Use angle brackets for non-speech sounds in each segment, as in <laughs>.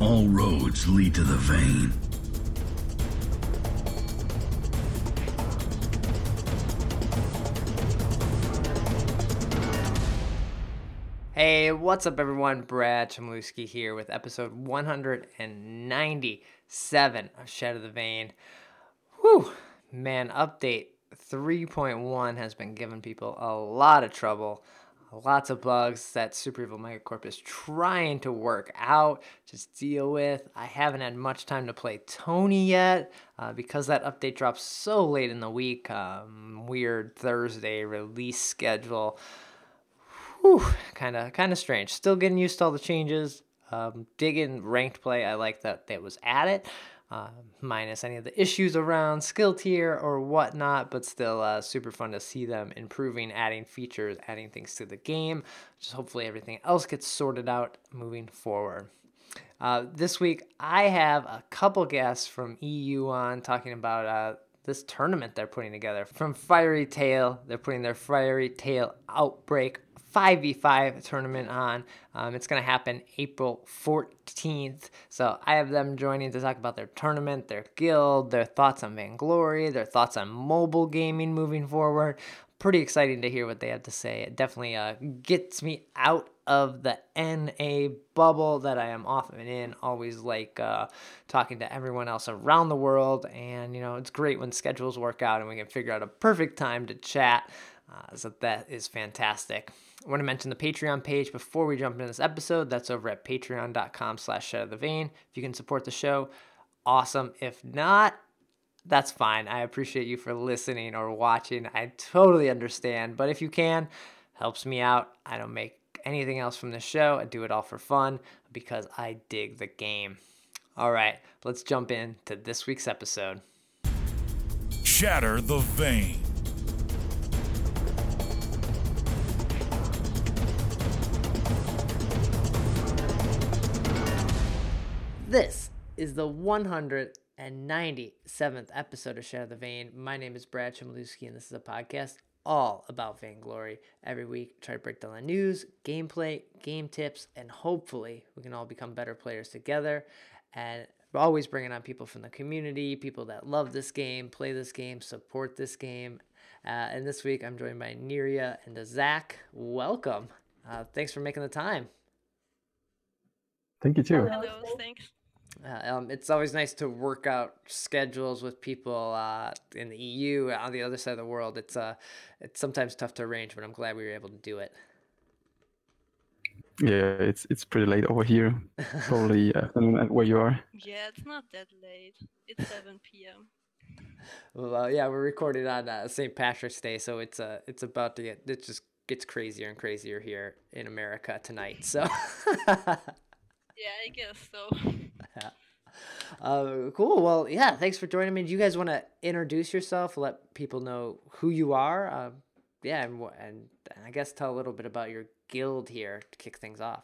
All roads lead to the vein. Hey, what's up, everyone? Brad Chmielewski here with episode 197 of Shadow of the Vein. Whew, man, update 3.1 has been giving people a lot of trouble. Lots of bugs that Super Evil Megacorp is trying to work out, just deal with. I haven't had much time to play Tony yet uh, because that update drops so late in the week. Um, weird Thursday release schedule kind of kind of strange. Still getting used to all the changes. Um, digging ranked play. I like that that was added, uh, minus any of the issues around skill tier or whatnot. But still, uh, super fun to see them improving, adding features, adding things to the game. Just hopefully everything else gets sorted out moving forward. Uh, this week, I have a couple guests from EU on talking about uh, this tournament they're putting together. From Fairy Tail, they're putting their Fairy Tail Outbreak 5v5 tournament on. Um, it's going to happen April 14th. So I have them joining to talk about their tournament, their guild, their thoughts on Vainglory, their thoughts on mobile gaming moving forward. Pretty exciting to hear what they have to say. It definitely uh, gets me out of the NA bubble that I am often in. Always like uh, talking to everyone else around the world. And, you know, it's great when schedules work out and we can figure out a perfect time to chat. Uh, so that is fantastic. I want to mention the Patreon page before we jump into this episode. That's over at patreon.com slash shed of the vein. If you can support the show, awesome. If not, that's fine. I appreciate you for listening or watching. I totally understand. But if you can, helps me out. I don't make anything else from the show. I do it all for fun because I dig the game. All right, let's jump into this week's episode. Shatter the vein. This is the 197th episode of Shadow of the Vein. My name is Brad Chmielewski, and this is a podcast all about Vainglory. Every week, I try to break down the news, gameplay, game tips, and hopefully we can all become better players together. And we're always bringing on people from the community, people that love this game, play this game, support this game. Uh, and this week, I'm joined by Neria and Zach. Welcome. Uh, thanks for making the time. Thank you too. Hello, thanks. Uh, um, it's always nice to work out schedules with people uh, in the EU on the other side of the world. It's uh, it's sometimes tough to arrange, but I'm glad we were able to do it. Yeah, it's it's pretty late over here. <laughs> Probably afternoon where you are. Yeah, it's not that late. It's 7 p.m. Well, uh, yeah, we're recording on uh, St. Patrick's Day, so it's uh, it's about to get it just gets crazier and crazier here in America tonight. So. <laughs> Yeah, I guess so. <laughs> Uh, cool. Well, yeah. Thanks for joining me. Do you guys want to introduce yourself? Let people know who you are. Uh, yeah, and, wh- and I guess tell a little bit about your guild here to kick things off.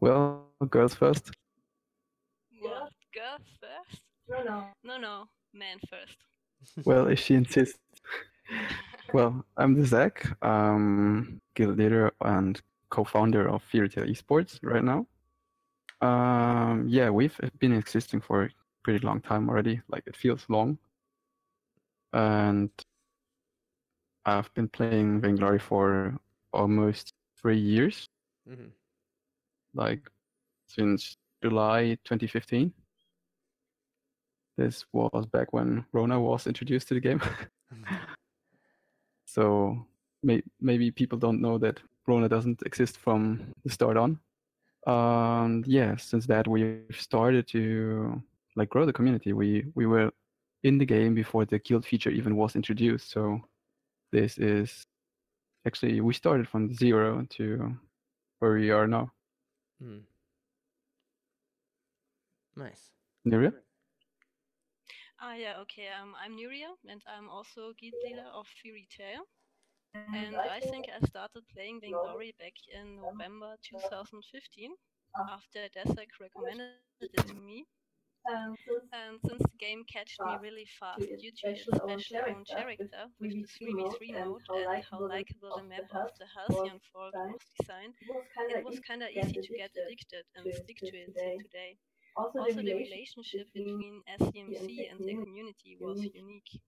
Well, girls first. What? Girls first? No, no. No, no. Man first. <laughs> <laughs> Well, if she insists. well, I'm the Zach, um, guild leader and co-founder of Fairy Tail Esports right now. Um, yeah, we've been existing for a pretty long time already. Like it feels long, and I've been playing Vainglory for almost three years. Mm-hmm. like since July 2015. This was back when Rona was introduced to the game. <laughs> so may- maybe people don't know that Rona doesn't exist from the start on. Um, yeah, since that we've started to like grow the community. We we were in the game before the guild feature even was introduced. So this is actually we started from zero to where we are now. Mm. Nice. Neria? Ah, yeah, okay. Um, I'm Nuria, and I'm also guild leader of Fairy Tail. And I think I started playing Vainglory back in November 2015 ah. after Desek recommended it to me. And since the game catched me ah, really fast due to its special own character with the 3v3 mode and how likable the map of the Halcyon Fold was designed, it was kinda easy to get addicted and stick to it today. Also, the relationship between SEMC and the community was unique.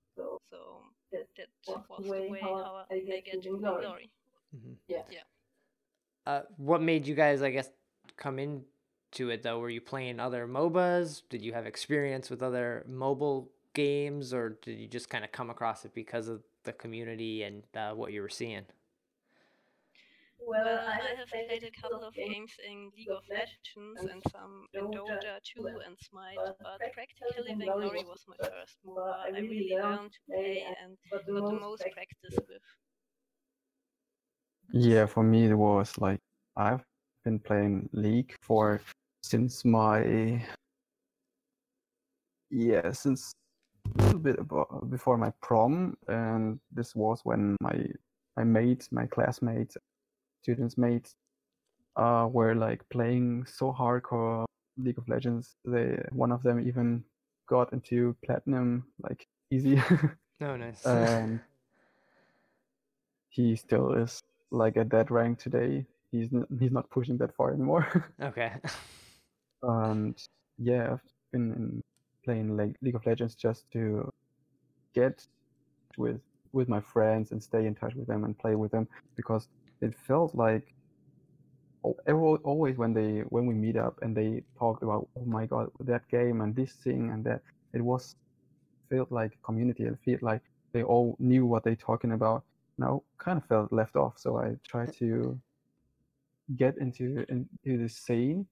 So that that was the way how I get to glory. Mhm. Yeah. Yeah. Uh, what made you guys, I guess, come into it though? Were you playing other MOBAs? Did you have experience with other mobile games, or did you just kind of come across it because of the community and uh, what you were seeing? Well, I have played a couple of games in League of Legends and some in Dota 2 and Smite, but practically Vainglory was my first MOBA I really learned to play and got the most practice with. Yeah, for me it was like I've been playing League for since my yeah since a little bit about, before my prom, and this was when my my mates, my classmates, students made uh, were like playing so hardcore League of Legends. They one of them even got into platinum like easy. <laughs> Oh, nice. and <laughs> he still is like at that rank today. He's n- he's not pushing that far anymore. <laughs> okay. and yeah, I've been in playing like League of Legends just to get with with my friends and stay in touch with them and play with them because it felt like al- al- always when they when we meet up and they talked about oh my god that game and this thing and that it was felt like community. And felt like they all knew what they're talking about. Now kind of felt left off so i tried to get into into the scene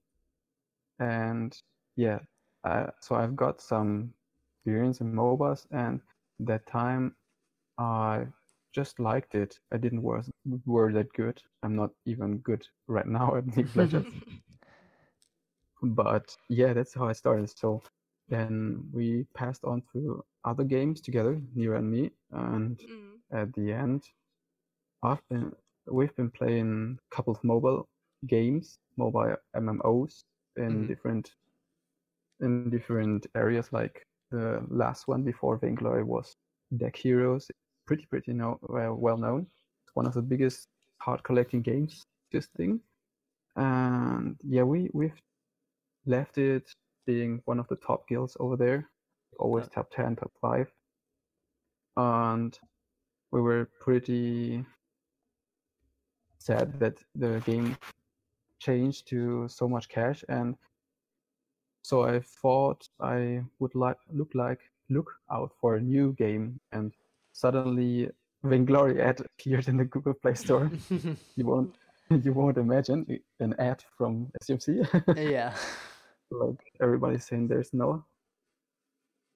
and yeah uh, so i've got some experience in mobas and that time i just liked it i didn't was were that good i'm not even good right <laughs> now at league of legends but yeah that's how i started so then we passed on to other games together Nira and me and Mm. at the end i've been we've been playing a couple of mobile games mobile mmos in Mhm. different in different areas like the last one before vainglory was deck heroes pretty pretty know, well, well known. It's one of the biggest card collecting games this thing. And yeah we we've left it being one of the top guilds over there. Always Uh. top 10 top 5 and we were pretty sad that the game changed to so much cash. And so i thought i would like look like look out for a new game and suddenly vainglory ad appeared in the google play store <laughs> you won't <laughs> you won't imagine an ad from smc yeah. <laughs> like everybody's saying there's no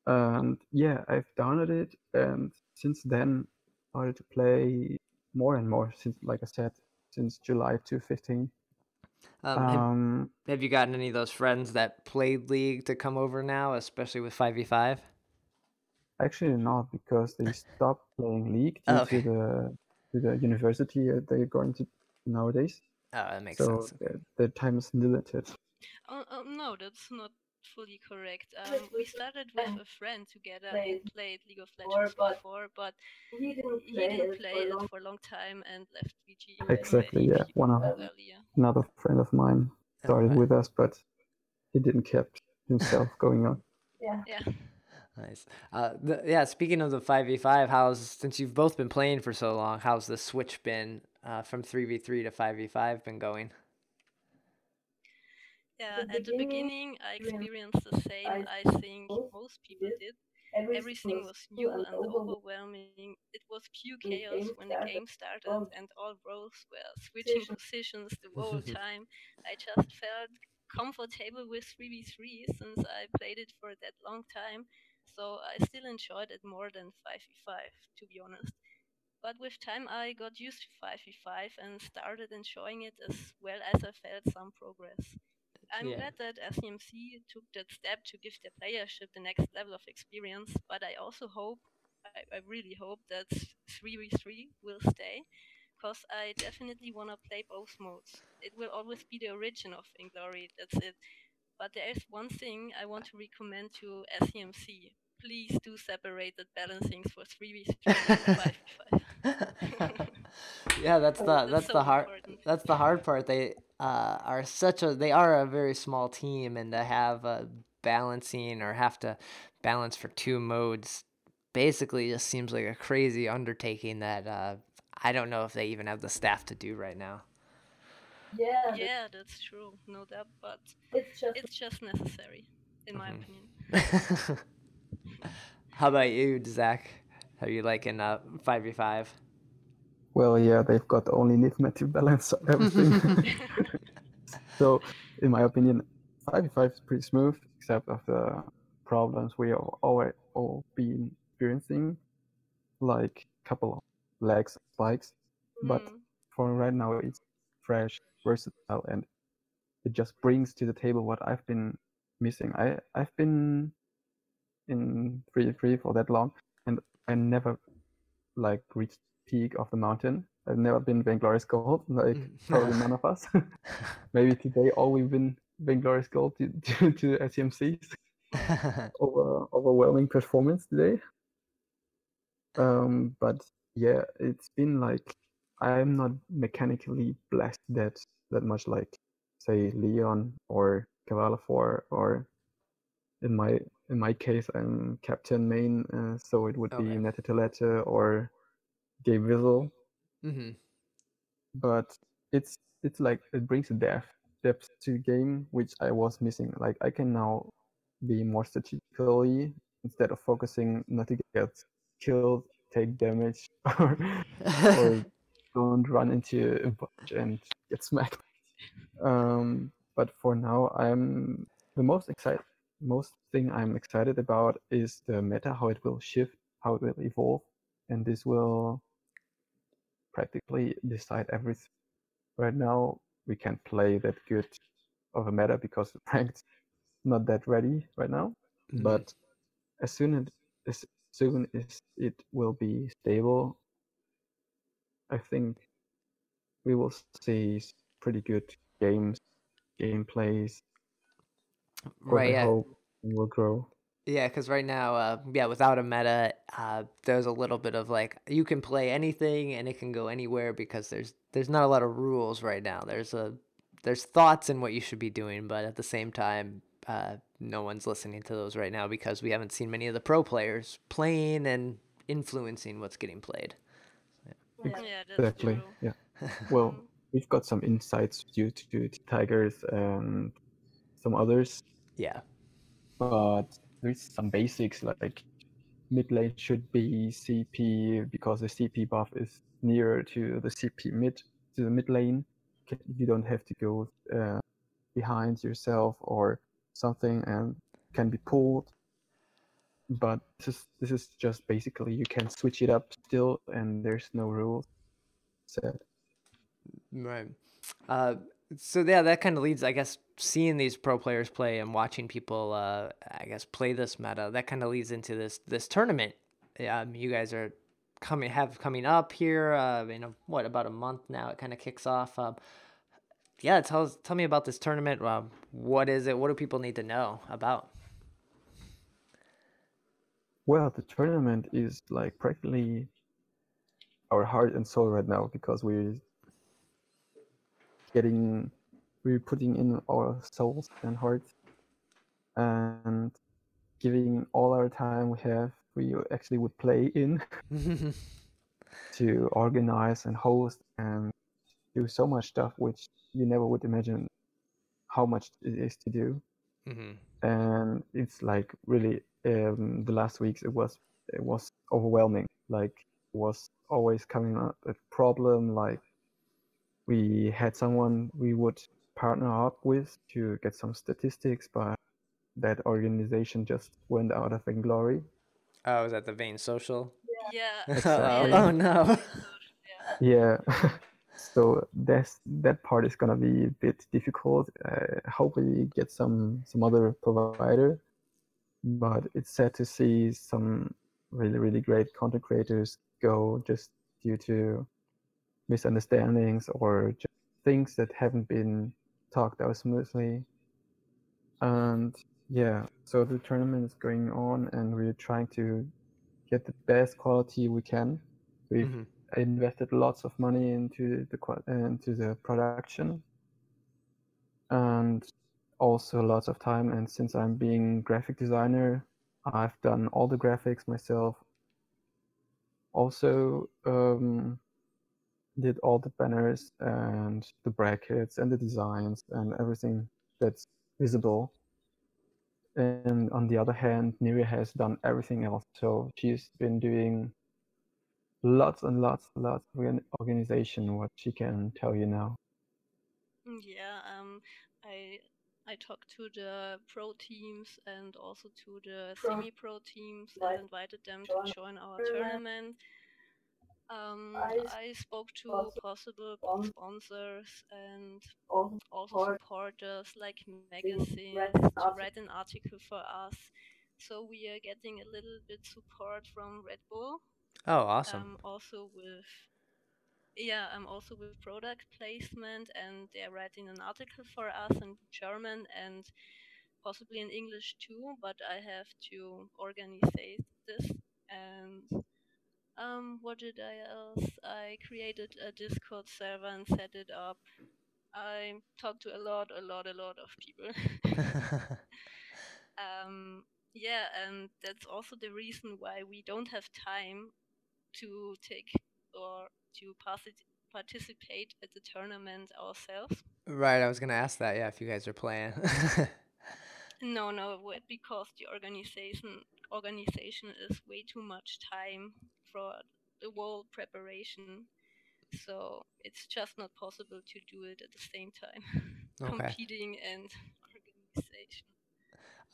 and yeah i've downloaded it and since then started to play more and more since like i said since july 2015 Um, have, um have you gotten any of those friends that played League to come over now, especially with 5v5? Actually not because they <laughs> stopped playing league due Oh, okay. to the to the university uh, they're going to nowadays Oh, that makes so sense. the, the time is limited Oh, oh, no, that's not fully correct. Um, we started <laughs> with a friend together who played League of Legends before, but He didn't he play didn't it for a it long for a long time and left VG. <laughs> Exactly, yeah, one of- earlier. another friend of mine started Okay. with us but he didn't kept himself going on Yeah. Yeah. Nice. Uh, the, yeah. Speaking of the five v five, how's since you've both been playing for so long, how's the switch been uh, from three v three to five v five been going? Yeah, The at the beginning, beginning, I experienced the same. I, I think most most people did, did. Everything, Everything was new and overwhelming. It was pure chaos when the game started, and all roles were switching positions. positions the whole <laughs> time. I just felt comfortable with 3v3 since I played it for that long time, so I still enjoyed it more than 5v5, to be honest. But with time, I got used to 5v5 and started enjoying it as well as I felt some progress. I'm Yeah. glad that SEMC took that step to give their playership the next level of experience, but I also hope, I, I really hope that 3v3 will stay, because I definitely want to play both modes. It will always be the origin of Vainglory, that's it. But there is one thing I want to recommend to SEMC. Please do separate the balancings for 3v3 5v5. <laughs> yeah, that's <laughs> the That's that's so the hard important. that's the hard part. They uh, are such a they are a very small team, and to have a balancing or have to balance for two modes basically just seems like a crazy undertaking that uh, I don't know if they even have the staff to do right now. Yeah, yeah, that's true, no doubt, but it's just it's just necessary, in my Mhm. opinion. <laughs> How about you, Zach? How you liking uh five v five? Well, yeah, they've got only Nithma to balance everything. <laughs> so, in my opinion, 5v5 is pretty smooth, except of the problems we have always all been experiencing, like a couple of lags, spikes. But Mm, for right now, it's fresh, versatile, and it just brings to the table what I've been missing. I I've been in 3v3 for that long, and I never like reached peak of the mountain. I've never been Vainglorious Gold, <laughs> like probably none of us. <laughs> Maybe today all we've been Vainglorious Gold due <laughs> to, to SEMC's over, overwhelming performance today. Um, but yeah, it's been like I'm not mechanically blessed that that much like say Leon or Cavalifor or in my in my case I'm captain main, uh, so it would Okay. be Netatolete or Gabe Wizzle hmm but it's it's like it brings a depth depth to the game which I was missing. Like I can now be more strategically instead of focusing not to get killed, take damage, <laughs> or or <laughs> don't run into a bunch and get smacked. <laughs> Um, but for now, I'm the most excited. Most thing I'm excited about is the meta, how it will shift, how it will evolve, and this will practically decide everything. Right now, we can't play that good of a meta because the <laughs> ranked not that ready right now. Mhm. But as soon as as soon as it will be stable, I think we will see pretty good games, gameplays. Or right. Yeah. hope will grow. Yeah, because right now, uh, yeah, without a meta, uh, there's a little bit of like you can play anything and it can go anywhere because there's there's not a lot of rules right now. There's a there's thoughts in what you should be doing, but at the same time, uh, no one's listening to those right now because we haven't seen many of the pro players playing and influencing what's getting played. yeah. yeah, Exactly. Yeah. <laughs> Well, we've got some insights due to the Tigers and some others, Yeah. but there's some basics like mid lane should be CP because the CP buff is nearer to the CP mid to the mid lane. You don't have to go uh, behind yourself or something and can be pulled. But this is this is just basically you can switch it up still and there's no rules set. Right. Uh, so yeah, that kind of leads, I guess, seeing these pro players play and watching people, uh, I guess, play this meta. That kind of leads into this this tournament. Um, you guys are coming have coming up here. Uh, in a, what about a month now? It kind of kicks off. Um, yeah, tell us, tell me about this tournament. Um, what is it? What do people need to know about? Well, the tournament is like practically our heart and soul right now because we're getting, we're putting in our souls and hearts and giving all our time we have, we actually would play in <laughs> to organize and host and do so much stuff which you never would imagine how much it is to do. Hmm and it's like really um, the last weeks it was it was overwhelming. Like was always coming up a problem like we had someone we would partner up with to get some statistics but that organization just went out of vainglory Oh, is that the Vein Social? Yeah. oh, Exactly. oh no. Yeah. yeah <laughs> so that's that part is gonna be a bit difficult uh, hopefully get some some other provider but it's sad to see some really really great content creators go just due to misunderstandings or just things that haven't been talked out smoothly And yeah, so the tournament is going on, and we're trying to get the best quality we can. We've Mhm. invested lots of money into the into the production, and also lots of time. And since I'm being graphic designer, I've done all the graphics myself. Also, um, did all the banners and the brackets and the designs and everything that's visible. And on the other hand, Niria has done everything else. So she's been doing lots and lots, lots of organization. What she can tell you now. Mm, Yeah, um, I I talked to the pro teams and also to the semi-pro teams and invited them to join our tournament. Um, I I spoke to possible sponsors and Also also supporters like magazines to write an article for us. So we are getting a little bit support from Red Bull. Oh, awesome. Um, also with yeah, I'm also with product placement, and they're writing an article for us in German and possibly in English too. But I have to organize this. And um, what did I else? I created a Discord server and set it up. I talked to a lot, a lot, a lot of people. <laughs> <laughs> um, yeah, and that's also the reason why we don't have time to take or to partic- participate at the tournament ourselves. right, I was gonna ask that. Yeah, if you guys are playing. <laughs> No, no, because the organization organization is way too much time for the whole preparation. So it's just not possible to do it at the same time. <laughs> Okay. Competing and organization.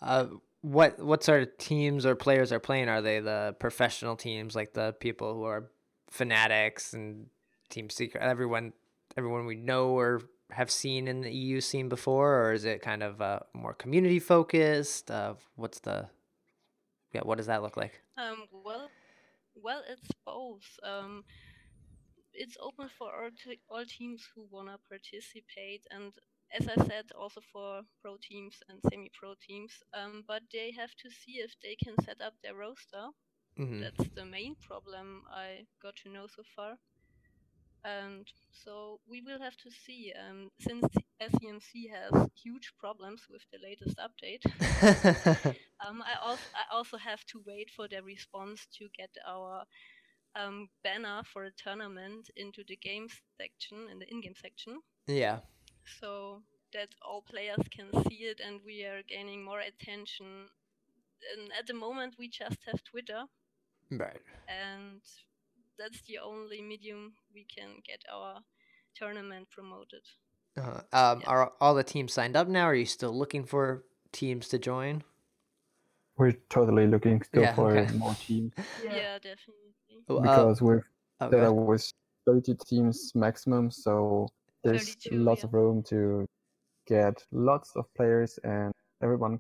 uh, what what sort of teams or players are playing? Are they the professional teams, like the people who are fanatics and Team Secret? Everyone, everyone we know or have seen in the EU scene before, or is it kind of uh, more community focused? Uh, what's the yeah? What does that look like? Um, well, it's both. Um, it's open for all, te- all teams who wanna participate, and as I said, also for pro teams and semi-pro teams. Um, but they have to see if they can set up their roster. hmm That's the main problem I got to know so far. And so we will have to see. Um, since the SEMC has huge problems with the latest update, <laughs> um, I also I also have to wait for their response to get our um, banner for a tournament into the games section in the in-game section, yeah. so that all players can see it and we are gaining more attention. And at the moment, we just have Twitter, Right. and that's the only medium we can get our tournament promoted. Uh, um, Yeah. Are all the teams signed up now? Are you still looking for teams to join? We're totally looking still Yeah, for okay. <laughs> more teams Yeah, Yeah. definitely. Oh, uh, because we're oh, set go up ahead. with 32 teams maximum, so there's lots yeah. of room to get lots of players, and everyone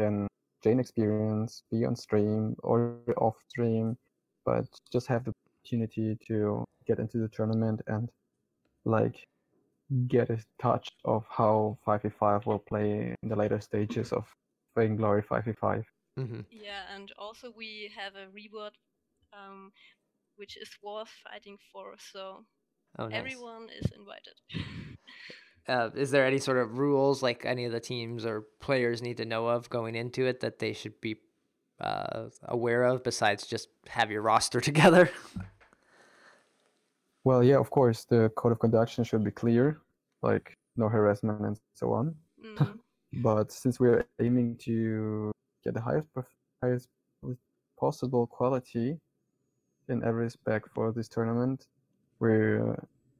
can gain experience, be on stream or off stream, but just have the opportunity to get into the tournament and like get a touch of how 5v5 will play in the later stages of Vainglory 5v5. hmm Yeah, and also we have a reward, um, which is worth fighting for. So Oh, nice. everyone is invited. <laughs> Uh, is there any sort of rules like any of the teams or players need to know of going into it that they should be uh, aware of besides just have your roster <laughs> together? Well, yeah, of course, the code of conduct should be clear, like no harassment and so on. Mhm. <laughs> But since we're aiming to get the highest highest possible quality in every respect for this tournament, we're uh,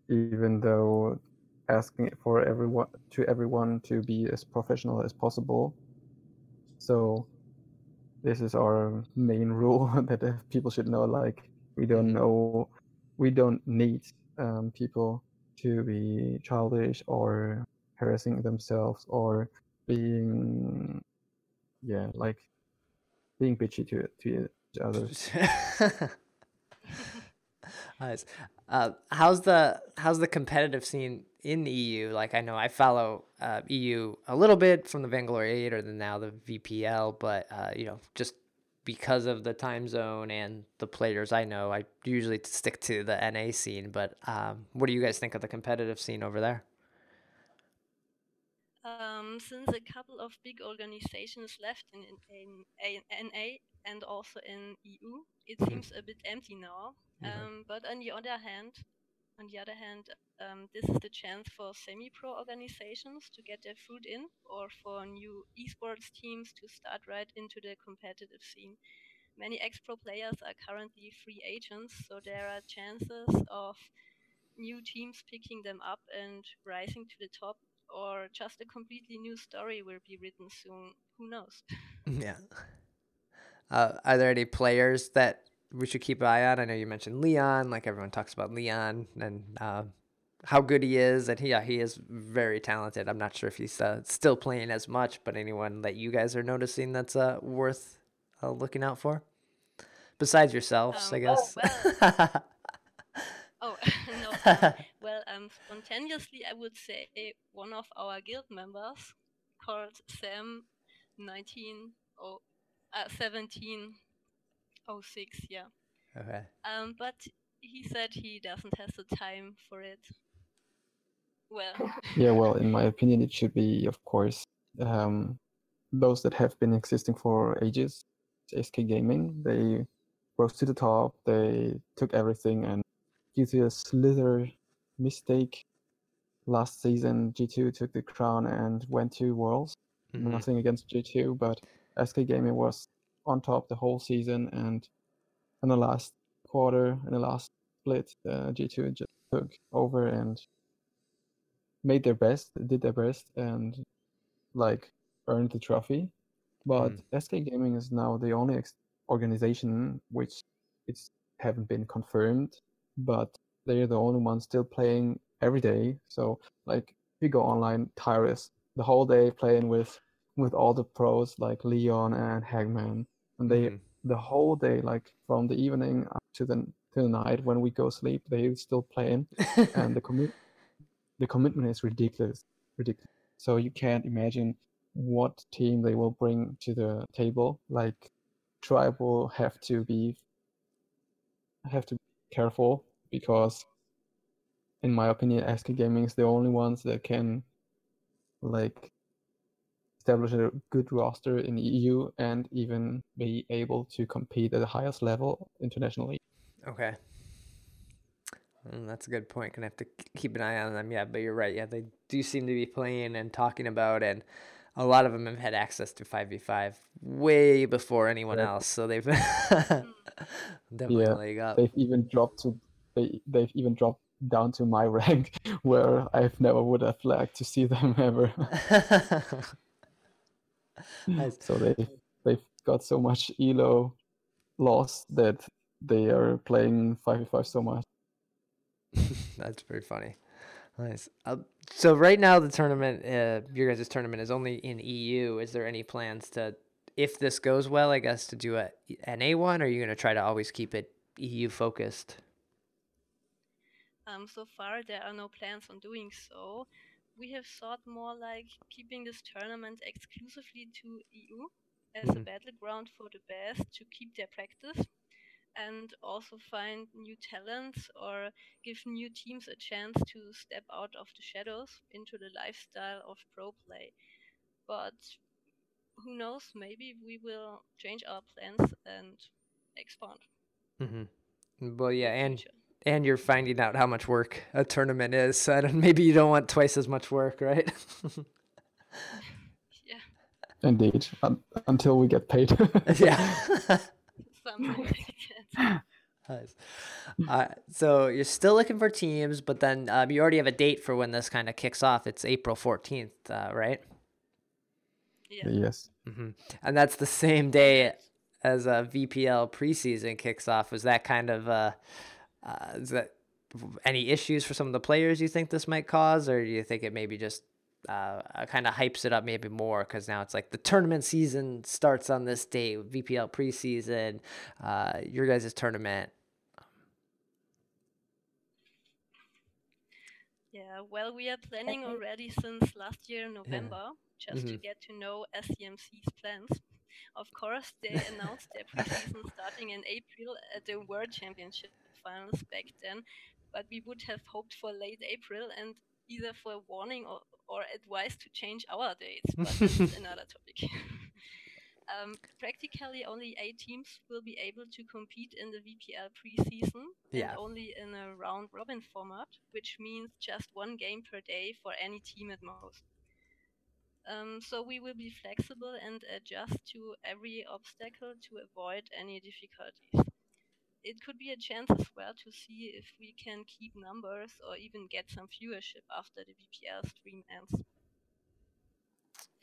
even though asking for everyone to everyone to be as professional as possible. So this is our main rule <laughs> that people should know. Like we don't Mhm. know, we don't need um, people to be childish or harassing themselves or being, yeah, like being bitchy to to each other. <laughs> nice. Uh, how's the how's the competitive scene in the EU, like I know I follow uh, EU a little bit from the Vainglory 8 or the now the VPL, but uh, you know, just because of the time zone and the players I know, I usually stick to the NA scene. But um, what do you guys think of the competitive scene over there? Um, since a couple of big organizations left in, in, in NA and also in EU, it Mhm. seems a bit empty now. Okay. Um, but on the other hand, on the other hand, um, this is the chance for semi-pro organizations to get their foot in, or for new esports teams to start right into the competitive scene. Many ex-pro players are currently free agents, so there are chances of new teams picking them up and rising to the top, or just a completely new story will be written soon. Who knows? <laughs> Yeah. Uh, are there any players that we should keep an eye on? I know you mentioned Leon. Like everyone talks about Leon and uh, how good he is, and he yeah, he is very talented. I'm not sure if he's uh, still playing as much, but anyone that you guys are noticing that's uh, worth uh, looking out for, besides yourselves, I Um, guess. Oh, <laughs> <laughs> no. um, well, um, spontaneously, I would say one of our guild members called Sam, 19 oh, uh, 1706, yeah. okay. Um, but he said he doesn't have the time for it. Well, <laughs> Yeah, well, in my opinion, it should be, of course, um, those that have been existing for ages. SK Gaming, they rose to the top. They took everything, and due to a slither mistake last season, G2 took the crown and went to Worlds. Mhm. Nothing against G2, but SK Gaming was on top the whole season, and in the last quarter, in the last split, uh, G2 just took over and made their best, did their best, and like earned the trophy. But SK Gaming is now the only ex- organization which it's haven't been confirmed, but they're the only ones still playing every day. So like we go online tireless the whole day playing with with all the pros like Leon and Hagman, and they Mhm. the whole day like from the evening up to the to the night when we go sleep they still playing and the commit the commitment is ridiculous ridiculous. So you can't imagine what team they will bring to the table. Like tribe will have to be have to be careful because in my opinion SK Gaming is the only ones that can like establish a good roster in the EU and even be able to compete at the highest level internationally. Okay. Mm, that's a good point. Gonna have to keep an eye on them. Yeah, but you're right. Yeah, they do seem to be playing and talking about, and a lot of them have had access to five v five way before anyone Correct. else. So they've <laughs> definitely Yeah, up. They've even dropped to they they've even dropped down to my <laughs> rank where I've never would have liked to see them <laughs> ever. Nice. so they they've got so much elo loss that they are playing 5v5 so much. <laughs> That's pretty funny. Nice. Uh, so right now the tournament, uh, your guys' tournament is only in EU. Is there any plans to, if this goes well, I guess, to do a NA one? Or are you gonna try to always keep it EU focused? Um, so far, there are no plans on doing so. We have thought more like keeping this tournament exclusively to EU as a Mhm. battleground for the best to keep their practice and also find new talents or give new teams a chance to step out of the shadows into the lifestyle of pro play. But who knows, maybe we will change our plans and expand. Mm-hmm. Well, yeah, and future. And you're finding out how much work a tournament is. So I don't, <laughs> maybe you don't want twice as much work, right? <laughs> Yeah, Indeed, un- until we get paid. <laughs> yeah. something like that. Nice. Uh, so you're still looking for teams, but then um, you already have a date for when this kind of kicks off. It's April 14th, uh, right? Yeah. yes. hmm And that's the same day as a VPL preseason kicks off. Was that kind of uh, uh, is that any issues for some of the players you think this might cause, or do you think it maybe just uh, kind of hypes it up maybe more because now it's like the tournament season starts on this date, VPL preseason, uh, your guys' tournament. Yeah, Yeah, well, we are planning already since last year November just to Mhm. get to know SEMC's plans. Of course, they <laughs> announced their preseason starting in April at the World Championship finals back then, but we would have hoped for late April and either for a warning or, or advice to change our dates, but this is <laughs> another topic. <laughs> um, practically, only eight teams will be able to compete in the VPL preseason Yeah. and only in a round robin format, which means just one game per day for any team at most. Um, so we will be flexible and adjust to every obstacle to avoid any difficulties. It could be a chance as well to see if we can keep numbers or even get some viewership after the VPL stream ends.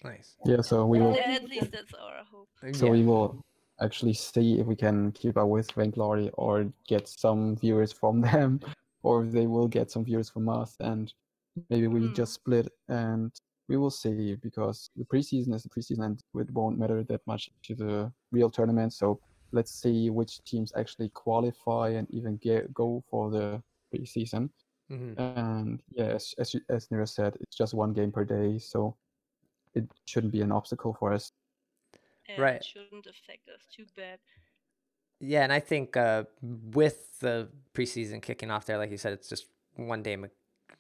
Nice. Yeah, so we will Yeah, At least that's our hope. so yeah. we will actually see if we can keep up with Vainglory or get some viewers from <laughs> them, or if they will get some viewers from us, and maybe we Hmm. just split and we will see because the preseason is the preseason and it won't matter that much to the real tournament. So let's see which teams actually qualify and even get go for the preseason. Mhm. And yeah, as as, you- as Nira said, it's just one game per day, so it shouldn't be an obstacle for us. And Right. It shouldn't affect us too bad. Yeah, and I think uh, with the preseason kicking off there, like you said, it's just one day,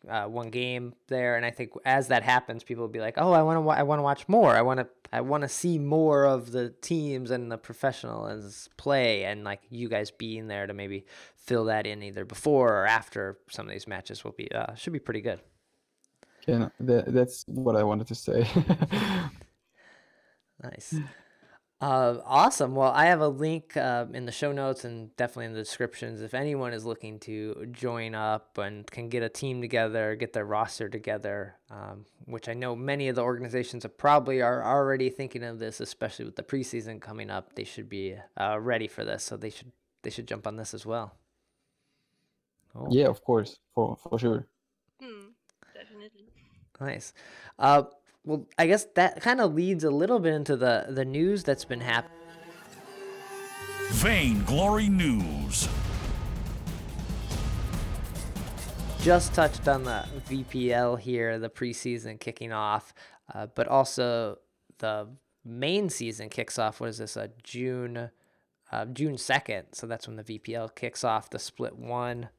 uh, one game there, and I think as that happens, people will be like, "Oh, I want to, wa- I want to watch more. I want to, I want to see more of the teams and the professionals play." And like you guys being there to maybe fill that in either before or after some of these matches will be uh, should be pretty good. Yeah, that, that's what I wanted to say. <laughs> Nice. Uh, awesome. Well, I have a link uh, in the show notes and definitely in the descriptions. If anyone is looking to join up and can get a team together, get their roster together, um, which I know many of the organizations are probably are already thinking of this, especially with the preseason coming up. They should be uh, ready for this, so they should they should jump on this as well. Cool. yeah, of course, for for sure. Hmm, definitely. Nice. Uh, well, I guess that kind of leads a little bit into the the news that's been happening. Vainglory News. just touched on the VPL here, the preseason kicking off, uh, but also the main season kicks off. What is this? Uh, June, uh, June second. So that's when the VPL kicks off. The split one.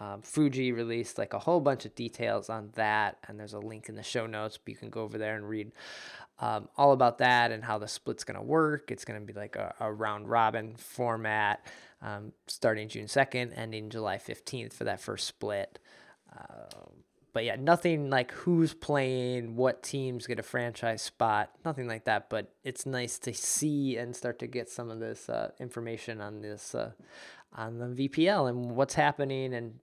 Um, Fuji released like a whole bunch of details on that, and there's a link in the show notes. But you can go over there and read um, all about that and how the split's going to work. It's going to be like a, a round robin format, um, starting June 2nd, ending July 15th for that first split. Um, but yeah, nothing like who's playing, what teams get a franchise spot, nothing like that. But it's nice to see and start to get some of this uh, information on this uh, on the VPL and what's happening and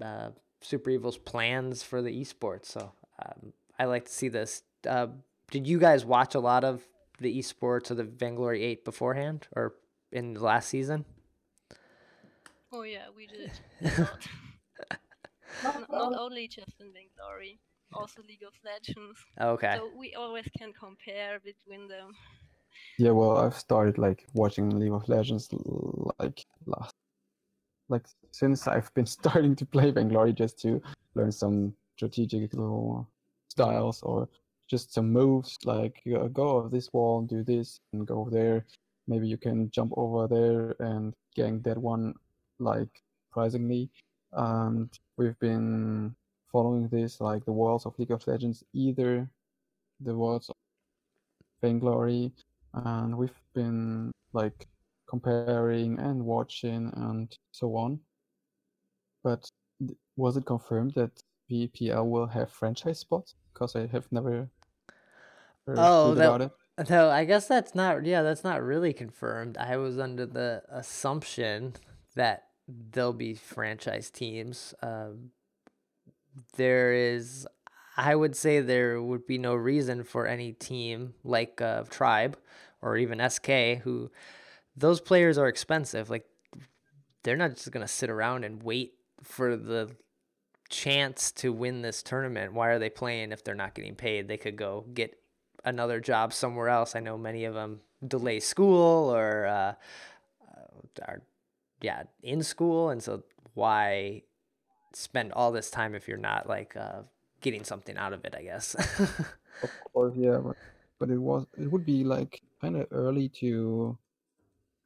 uh, Super Evil's plans for the esports. So um, I like to see this. Uh, did you guys watch a lot of the esports or the Vainglory Eight beforehand or in the last season? Oh yeah, we did. a lot. N- Not only just in Vainglory, also League of Legends. Okay. So we always can compare between them. Yeah, well, I've started like watching League of Legends like last, like since I've been <laughs> starting to play Vainglory just to learn some strategical styles or just some moves like go over this wall and do this and go there. Maybe you can jump over there and gank that one like surprisingly. And we've been following this like the worlds of League of Legends, either the worlds of Vainglory and we've been like comparing and watching and so on. But was it confirmed that VPL will have franchise spots? Because I have never heard Oh, that- about it. No, I guess that's not. Yeah, that's not really confirmed. I was under the assumption that there'll be franchise teams. Um, there is, I would say, there would be no reason for any team like uh, Tribe or even SK, who those players are expensive. Like, they're not just gonna sit around and wait for the chance to win this tournament. Why are they playing if they're not getting paid? They could go get another job somewhere else. I know many of them delay school or uh, uh, are yeah in school, and so why spend all this time if you're not like uh, getting something out of it, I guess. <laughs> Of course, yeah, but it was it would be like kind of early to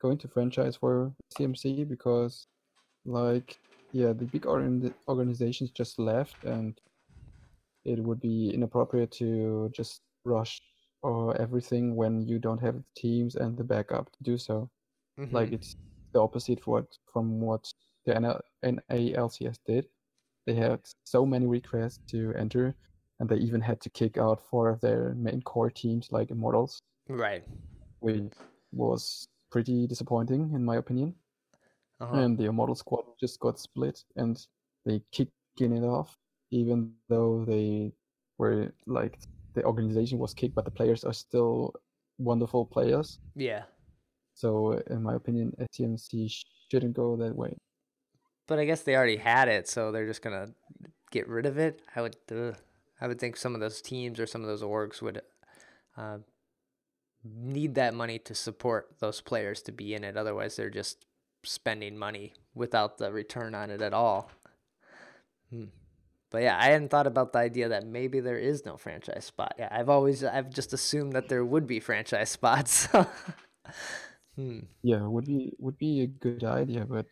go into franchise for SEMC because like yeah, the big organ- organizations just left and it would be inappropriate to just rush or everything when you don't have the teams and the backup to do so. Like Mhm. it's the opposite for what from what the NL NALCS did. They had so many requests to enter, and they even had to kick out four of their main core teams, like Immortals, right. which was pretty disappointing in my opinion. Uh-huh. And the Immortal squad just got split, and they kicking it off, even though they were like the organization was kicked, but the players are still wonderful players. yeah. So in my opinion, SEMC shouldn't go that way. But I guess they already had it, so they're just gonna get rid of it. I would, uh, I would think some of those teams or some of those orgs would uh, need that money to support those players to be in it. Otherwise, they're just spending money without the return on it at all. Hmm. But yeah, I hadn't thought about the idea that maybe there is no franchise spot. Yeah, I've always, I've just assumed that there would be franchise <laughs> spots. <laughs> hmm. Yeah, would be would be a good idea, but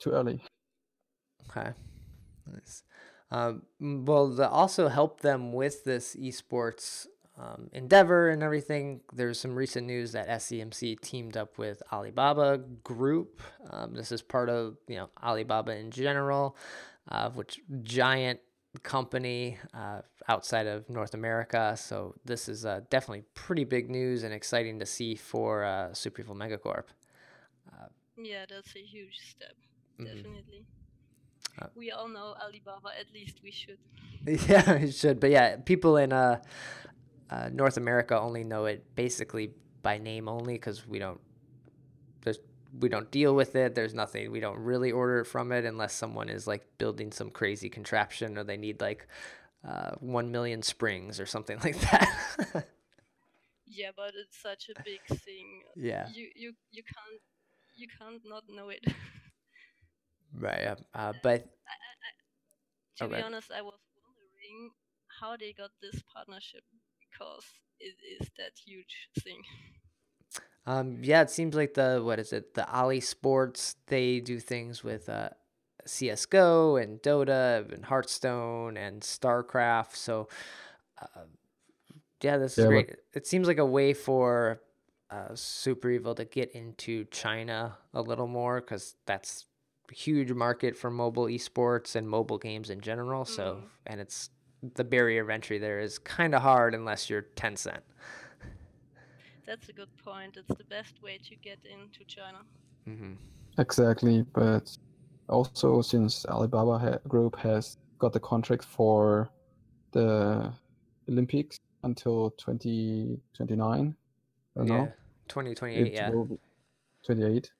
too early. Okay. Nice. Um, well, to also help them with this esports um, endeavor and everything, there's some recent news that SEMC teamed up with Alibaba Group. Um, this is part of you know Alibaba in general, uh, which giant company uh, outside of North America. So this is uh, definitely pretty big news and exciting to see for uh, Super Evil Megacorp. Yeah, that's a huge step. Mhm. Definitely. Uh, we all know Alibaba, at least we should. <laughs> Yeah, it should. But yeah, people in uh, North America only know it basically by name only because we don't there's we don't deal with it. There's nothing we don't really order it from it unless someone is like building some crazy contraption or they need like uh, one million springs or something <laughs> like that. Yeah, but it's such a big thing. yeah, You you you can't you can't not know it. right. Uh, uh, but to be honest, I was wondering how they got this partnership because it is that huge thing. Um, yeah, it seems like the what is it? The Ali Sports they do things with uh, CS:GO and Dota and Hearthstone and StarCraft. So, uh, yeah, this is Yeah, but- great. It seems like a way for uh, Super Evil to get into China a little more because that's a huge market for mobile esports and mobile games in general. So, Mhm. and it's the barrier of entry there is kind of hard unless you're Tencent. That's a good point. It's the best way to get into China. Mm-hmm. Exactly, but also since Alibaba ha Group has got the contract for the Olympics until 2029, I don't Yeah, know, 2028, it yeah. will be 28.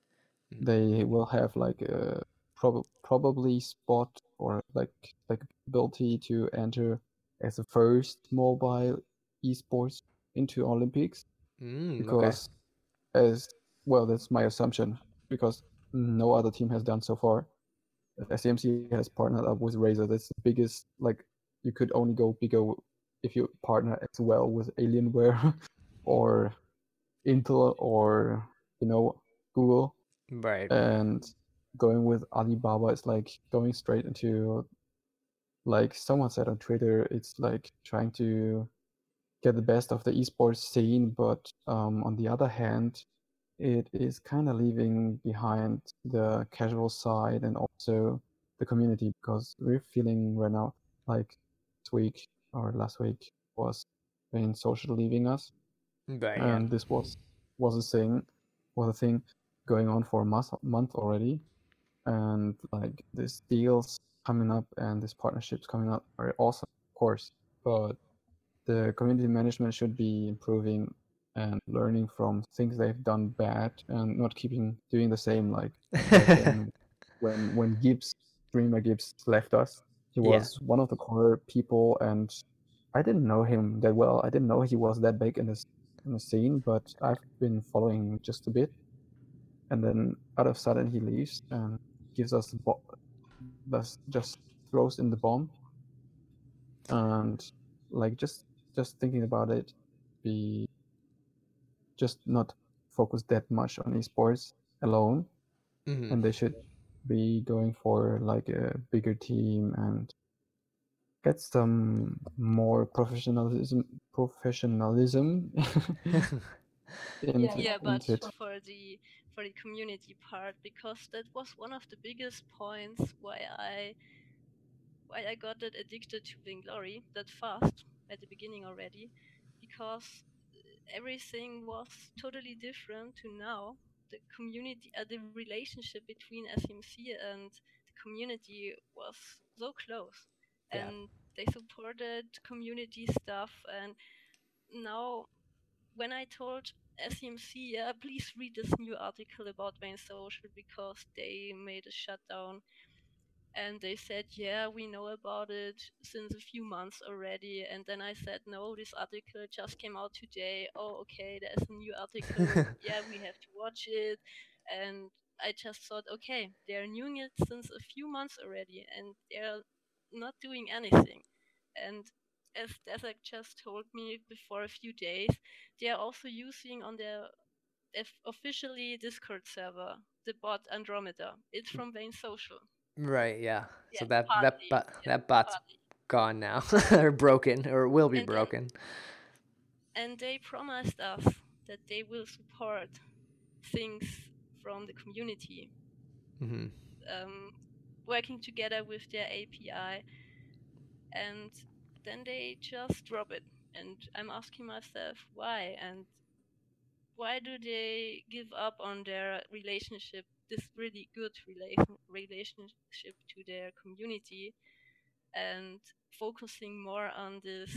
Mhm. They will have like a prob probably spot or like like ability to enter as the first mobile esports into Olympics Mm, okay. because as well that's my assumption because no other team has done so far SEMC has partnered up with Razer that's the biggest like you could only go bigger if you partner as well with Alienware <laughs> or Intel or you know Google Right. and going with Alibaba is like going straight into like someone said on Twitter, it's like trying to get the best of the esports scene, but um, on the other hand, it is kind of leaving behind the casual side and also the community because we're feeling right now like this week or last week was when social leaving us. And this was was a thing was a thing going on for a month, month already and like these deals coming up and these partnerships coming up are awesome of course but the community management should be improving and learning from things they've done bad and not keeping doing the same like when <laughs> when gibbs Dreamer gibbs left us. He Yeah. was one of the core people and i didn't know him that well. I didn't know he was that big in this in the scene but i've been following just a bit. And then out of sudden he leaves and gives us the bo- thus just throws in the bomb. And like just just thinking about it, be just not focus that much on esports alone, hmm and they should be going for like a bigger team and get some more professionalism professionalism <laughs> <laughs> into, Yeah, but into it. for the for the community part, because that was one of the biggest points why I why I got that addicted to Vainglory that fast at the beginning already, because everything was totally different to now. The community, uh, the relationship between SMC and the community was so close, Yeah. and they supported community stuff. And now, when I told SMC, yeah, please read this new article about VainSocial because they made a shutdown and they said, Yeah, we know about it since a few months already. And then I said, No, this article just came out today. Oh, okay, there's a new article. <laughs> yeah, we have to watch it. And I just thought, okay, they're doing it since a few months already, and they're not doing anything. And as Desek just told me before a few days, they are also using on their of- officially Discord server the bot Andromeda. It's from VainSocial. Right. Yeah. So Yeah, that that partly, bot yeah, that bot's gone now <laughs> or broken or will be And broken. and they promised us that they will support things from the community, hmm um, working together with their API, and then they just drop it. And I'm asking myself why, and why do they give up on their relationship, this really good relation relationship to their community, and focusing more on this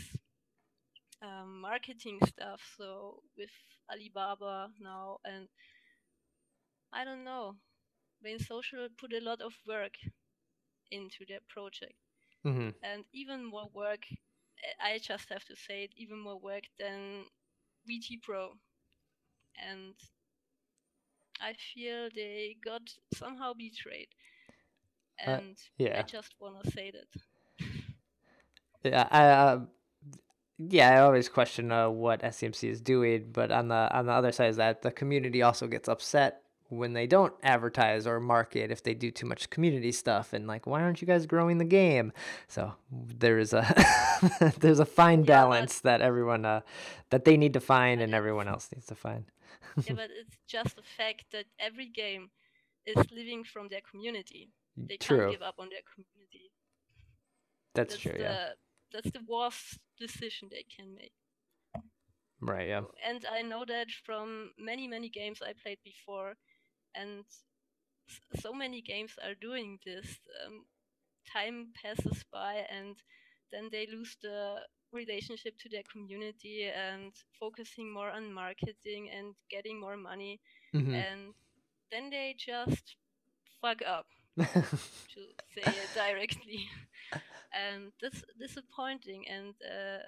um, marketing stuff. So with Alibaba now, and I don't know, VainSocial put a lot of work into their project, hmm and even more work. I just have to say it, even more work than VG Pro, and I feel they got somehow betrayed. Uh, And <laughs> yeah. I just want to say that. Yeah, I, uh, yeah, I always question uh, what SEMC is doing, but on the on the other side is that the community also gets upset when they don't advertise or market if they do too much community stuff and like why aren't you guys growing the game? So there is a <laughs> there's a fine Yeah, balance that everyone uh, that they need to find and everyone else needs to find. yeah, but it's just a fact that every game is living from their community. They True, can't give up on their community. that's true. the Yeah, that's the worst decision they can make. right. Yeah. And I know that from many many games I played before, and so many games are doing this. Um, time passes by, and then they lose the relationship to their community and focusing more on marketing and getting more money, hmm and then they just fuck up <laughs> to say it directly. <laughs> and that's disappointing and a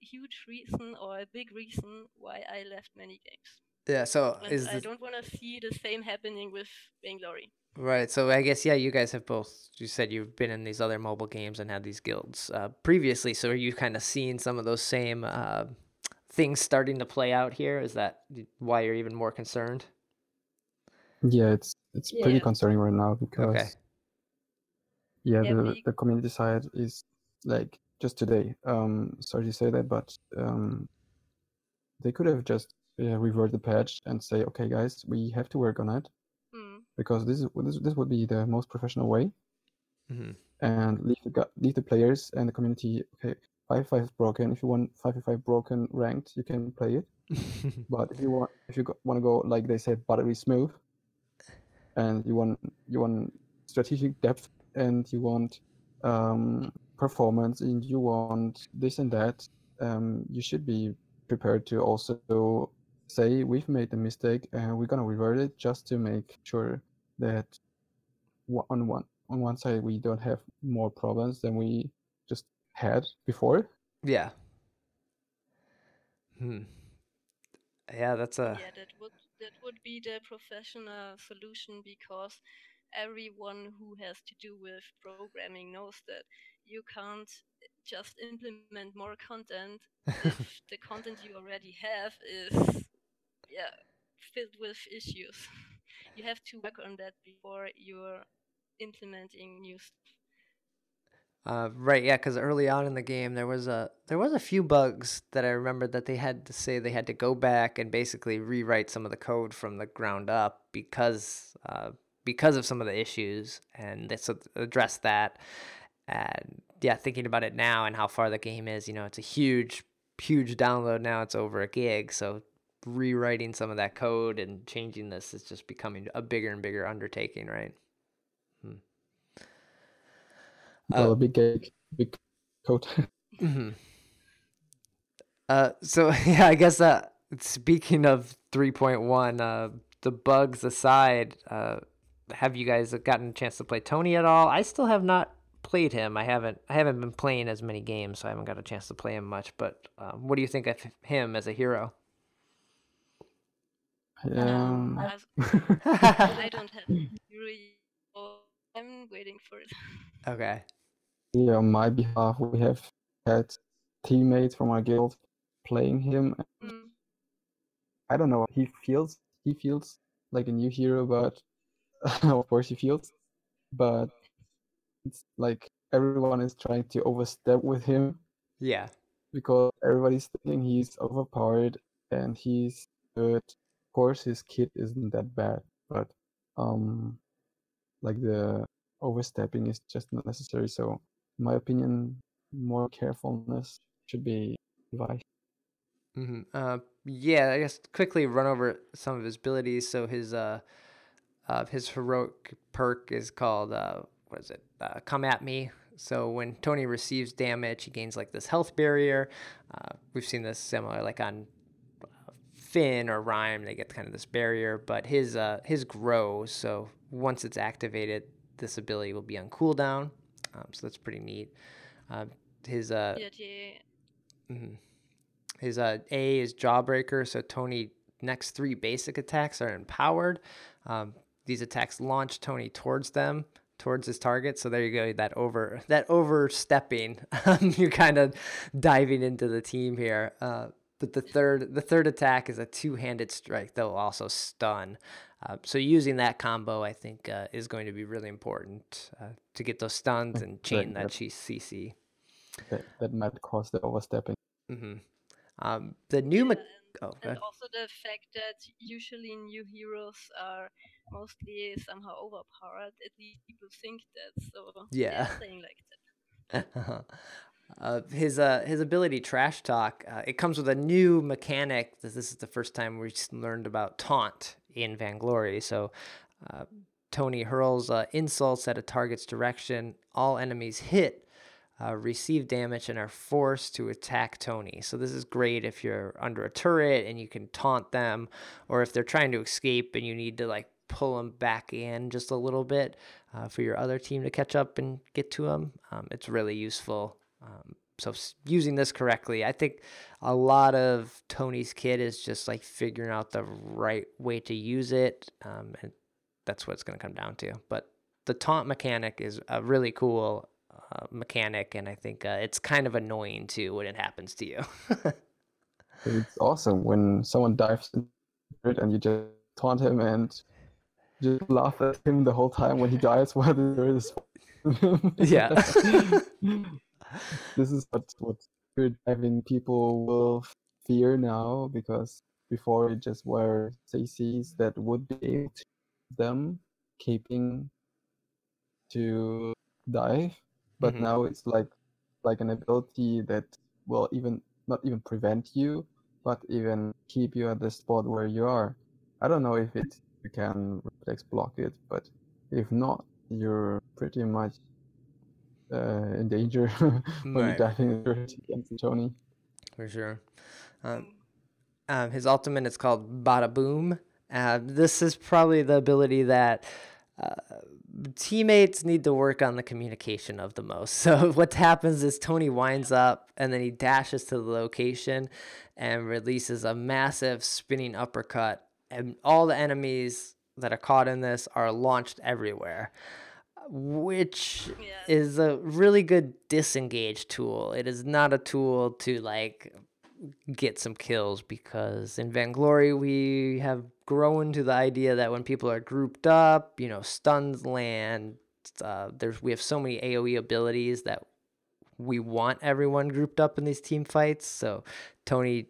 huge reason or a big reason why I left many games. Yeah. So And is I the, don't want to see the same happening with Vainglory. Right. So I guess yeah, you guys have both. You said you've been in these other mobile games and had these guilds uh, previously. So are you kind of seeing some of those same uh, things starting to play out here? Is that why you're even more concerned? Yeah, it's it's pretty concerning right now because yeah, Yeah, the we- the community side is like just today. Um, sorry to say that, but um, they could have just uh, revert the patch and say, okay, guys, we have to work on it Hmm. because this is this this would be the most professional way, hmm and leave the leave the players and the community. Okay, five five is broken. If you want five five broken ranked, you can play it. <laughs> But if you want, if you want to go like they said, buttery smooth, and you want you want strategic depth, and you want um, performance, and you want this and that, um, you should be prepared to also say we've made a mistake and we're gonna revert it just to make sure that on one on one side we don't have more problems than we just had before. yeah. Hmm. Yeah, that's a yeah, that would that would be the professional solution because everyone who has to do with programming knows that you can't just implement more content if <laughs> the content you already have is yeah filled with issues. <laughs> You have to work on that before you're implementing new stuff. Uh, right, yeah, because early on in the game there was a there was a few bugs that I remember that they had to say they had to go back and basically rewrite some of the code from the ground up because uh, because of some of the issues, and they address that. And yeah, thinking about it now and how far the game is, you know, it's a huge huge download now. It's over a gig, so rewriting some of that code and changing this is just becoming a bigger and bigger undertaking, right? Hmm. Well, Uh, a big cake, big <laughs> coat. hmm Uh, so <laughs> yeah, I guess uh, speaking of 3.1, uh, the bugs aside, uh, have you guys gotten a chance to play Tony at all? I still have not played him. I haven't. I haven't been playing as many games, so I haven't got a chance to play him much. But um, what do you think of him as a hero? Um, as- <laughs> I don't have really. I'm waiting for it. okay. yeah, on my behalf, we have had teammates from our guild playing him. Mm. I don't know. He feels he feels like a new hero, but <laughs> of course he feels. But it's like everyone is trying to overstep with him Yeah. because everybody's thinking he's overpowered and he's good. Course, his kit isn't that bad, but um, like the overstepping is just not necessary. So, in my opinion, more carefulness should be advised. hmm Uh, yeah, I guess quickly run over some of his abilities. So his uh, uh, his heroic perk is called uh, what is it? Uh, Come at me. So when Tony receives damage, he gains like this health barrier. Uh, we've seen this similar, like on Phinn or Reim, they get kind of this barrier, but his uh, his grows. So once it's activated, this ability will be on cooldown. Um, so that's pretty neat. Uh, his uh, Mhm. His uh, A is Jawbreaker, so Tony next three basic attacks are empowered. Um, these attacks launch Tony towards them, towards his target. So there you go. That over that overstepping, <laughs> um, you're kind of diving into the team here. Uh, but the third the third attack is a two handed strike that will also stun. Uh, so using that combo, I think, uh, is going to be really important uh, to get those stuns and chain that Exactly. CC. That, that might cause the overstepping. hmm Um, the new me- yeah, oh, and, go and also the fact that usually new heroes are mostly somehow overpowered. At least people think that. So Yeah. they're playing like that. <laughs> uh, his uh, his ability trash talk. Uh, it comes with a new mechanic. This, is the first time we learned about taunt in Vainglory. So. Uh, Tony hurls uh, insults at a target's direction. All enemies hit uh, receive damage and are forced to attack Tony. So this is great if you're under a turret and you can taunt them, or if they're trying to escape and you need to like pull them back in just a little bit for your other team to catch up and get to them. Um, it's really useful. Um, so using this correctly, I think a lot of Tony's kit is just like figuring out the right way to use it, um, and that's what it's going to come down to. But the taunt mechanic is a really cool uh, mechanic, and I think uh, it's kind of annoying too when it happens to you. <laughs> It's awesome when someone dives into it and you just taunt him and just laugh at him the whole time when he dies <laughs> while the is. <laughs> Yeah. This is what what good having people will fear now because before it just were CCs that would be able to them keeping to dive, but Mhm. now it's like like an ability that will even not even prevent you, but even keep you at the spot where you are. I don't know if it you can reflex block it, but if not, you're pretty much uh, in danger <laughs> when Right. you're diving against Tony. For sure. Um, um, his ultimate is called Bada Boom. Uh, this is probably the ability that uh, teammates need to work on the communication of the most. <laughs> So what happens is Tony winds up and then he dashes to the location and releases a massive spinning uppercut, and all the enemies that are caught in this are launched everywhere. Which is a really good disengage tool. It is not a tool to like get some kills because in Vainglory we have grown to the idea that when people are grouped up, you know, stuns land. Uh, there's we have so many AOE abilities that we want everyone grouped up in these team fights. So Tony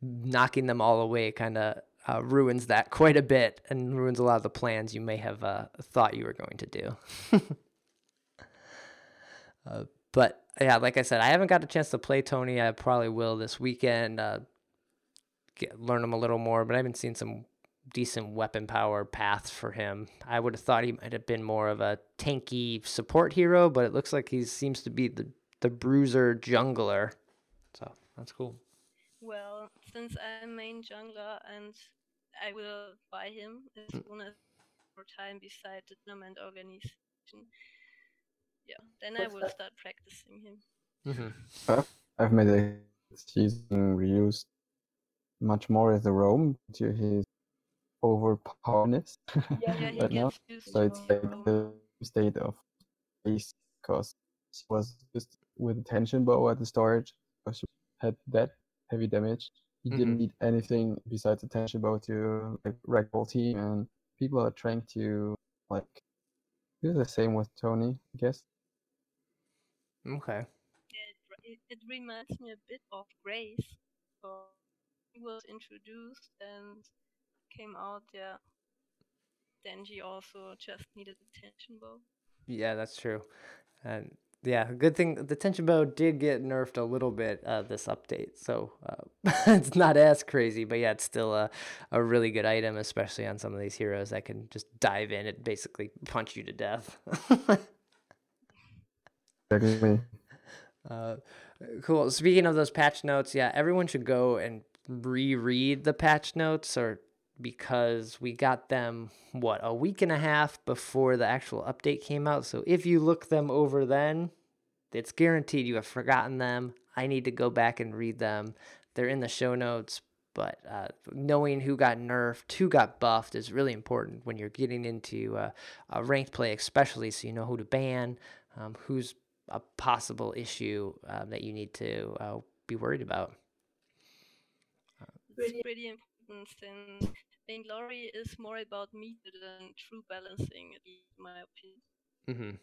knocking them all away kind of uh, ruins that quite a bit and ruins a lot of the plans you may have uh, thought you were going to do. <laughs> uh, but yeah, like I said, I haven't got a chance to play Tony. I probably will this weekend. Uh, get, learn him a little more, but I haven't seen some decent weapon power paths for him. I would have thought he might have been more of a tanky support hero, but it looks like he seems to be the the bruiser jungler. So that's cool. Well, since I'm main jungler and I will buy him as Mm. soon as more time beside the tournament organization. Yeah, then I will start practicing him. Mm-hmm. I've made a season reused much more as a roam to his overpowerness Yeah, he <laughs> right now. gets used So it's like roam. the state of base because she was just with a tension bow at the start because she had that heavy damage. He didn't Mhm. need anything besides a tension bow to like wreck whole team and people are trying to like do the same with Tony, I guess. Okay. It, it, it reminds me a bit of Grace. So he was introduced and came out, yeah. Denji also just needed attention, tension bow. Yeah, that's true. And yeah, good thing the tension bow did get nerfed a little bit uh, this update, so uh, <laughs> it's not as crazy. But yeah, it's still a, a really good item, especially on some of these heroes that can just dive in and basically punch you to death. <laughs> Uh, cool. Speaking of those patch notes, yeah, everyone should go and reread the patch notes, or because we got them what a week and a half before the actual update came out. So if you look them over then, it's guaranteed you have forgotten them. I need to go back and read them. They're in the show notes. But uh, knowing who got nerfed, who got buffed is really important when you're getting into uh, a ranked play, especially so you know who to ban, um, who's a possible issue uh, that you need to uh, be worried about. It's pretty important since Vainglory is more about meta than true balancing, at least in my opinion. Mm-hmm.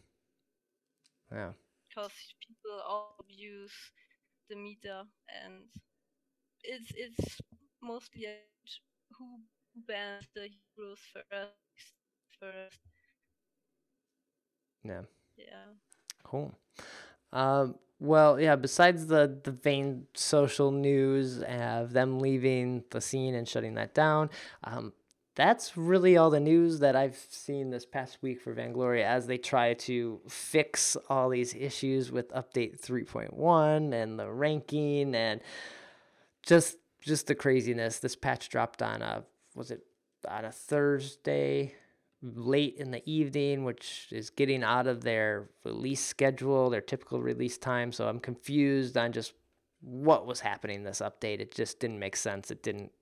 Yeah. Because people all abuse the meta and it's it's mostly who who bans the heroes first first. Yeah. Yeah. Cool. Um, well, yeah. Besides the the vain social news of them leaving the scene and shutting that down, um, that's really all the news that I've seen this past week for Vainglory as they try to fix all these issues with update 3.1 and the ranking and just just the craziness. This patch dropped on a was it on a Thursday late in the evening, which is getting out of their release schedule, their typical release time. So I'm confused on just what was happening this update. It just didn't make sense. It didn't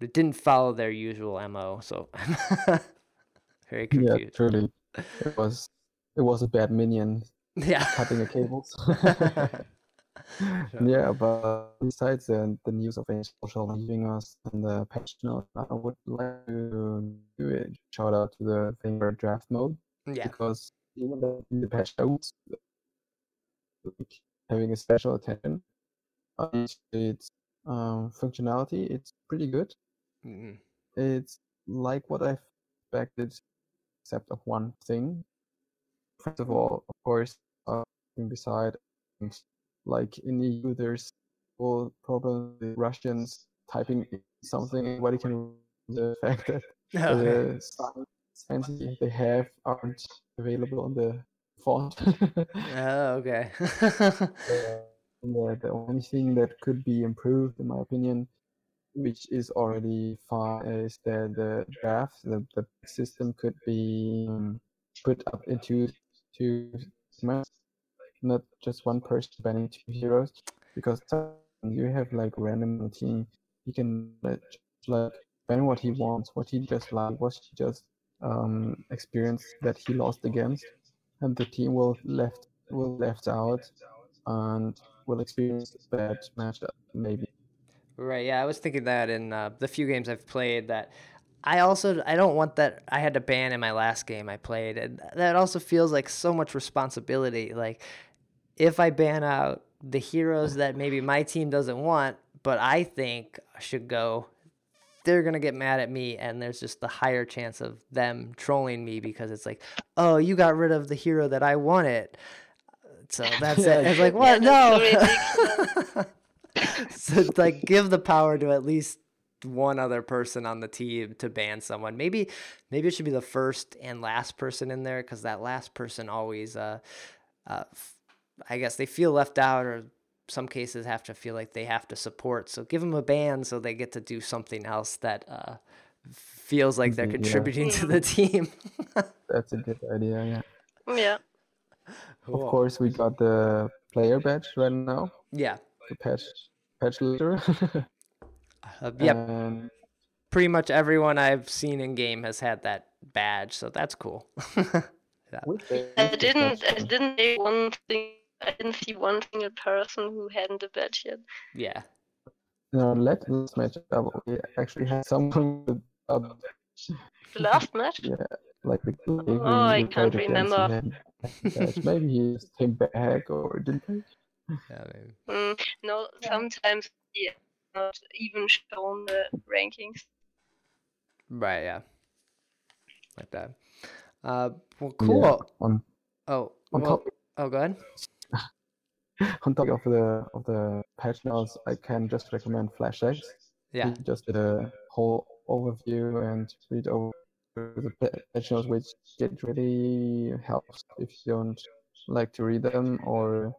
it didn't follow their usual MO. So I'm <laughs> very Yeah, confused. truly. It was it was a bad minion <laughs> Yeah. cutting the cables. <laughs> yeah, but besides the, the news of social leaving us and the patch note, I would like to do a shout out to the favorite draft mode yeah. because even though the patch notes like, having a special attention on its um, functionality, it's pretty good. Mhm. It's like what I expected, except of one thing. First of all, of course, uh, beside like in EU, there's all problem with Russians typing something. Everybody can the fact that <laughs> Okay. the signs fancy they have aren't available on the font. <laughs> Oh, okay. Uh, the, the only thing that could be improved, in my opinion, which is already fine, is that the draft, the, the system could be um, put up into two segments, not just one person banning two heroes, because you have like random team, he can like, ban what he wants, what he just like, what he just um experience that he lost against, and the team will left will left out and will experience bad matchup maybe. Right. Yeah, I was thinking that in uh, the few games I've played that I also I don't want that I had to ban in my last game I played and that also feels like so much responsibility like if I ban out the heroes that maybe my team doesn't want but I think should go they're going to get mad at me and there's just the higher chance of them trolling me because it's like oh you got rid of the hero that I wanted. So <laughs> that's it. It's like what? no. <laughs> so like give the power to at least one other person on the team to ban someone. Maybe maybe it should be the first and last person in there because that last person always, uh, uh, I guess they feel left out or some cases have to feel like they have to support. So give them a band so they get to do something else that uh, feels like they're Yeah. contributing to the team. <laughs> That's a good idea. Yeah. Yeah. Of course, we got the player badge right now. Yeah. The patch patch leader. <laughs> Uh, yep. And Pretty much everyone I've seen in game has had that badge, so that's cool. with the- I didn't. patch, I uh, didn't see one thing. I didn't see one single person who hadn't a badge yet. yeah. In our last match, uh, we actually had someone <laughs> with uh, The last match. yeah, like the guy we- Oh, I can't played against, he remember. had a badge. Maybe he just came back or didn't. he? yeah maybe. Mm, no, sometimes yeah, not even shown the rankings. Right, yeah. Like that. Uh, well, Yeah, cool. on Oh, on well, top oh, go ahead. <laughs> on top of the of the patch notes, I can just recommend FlashX. Yeah, We just did a whole overview and read over the pa- patch notes, which get really helps if you don't like to read them or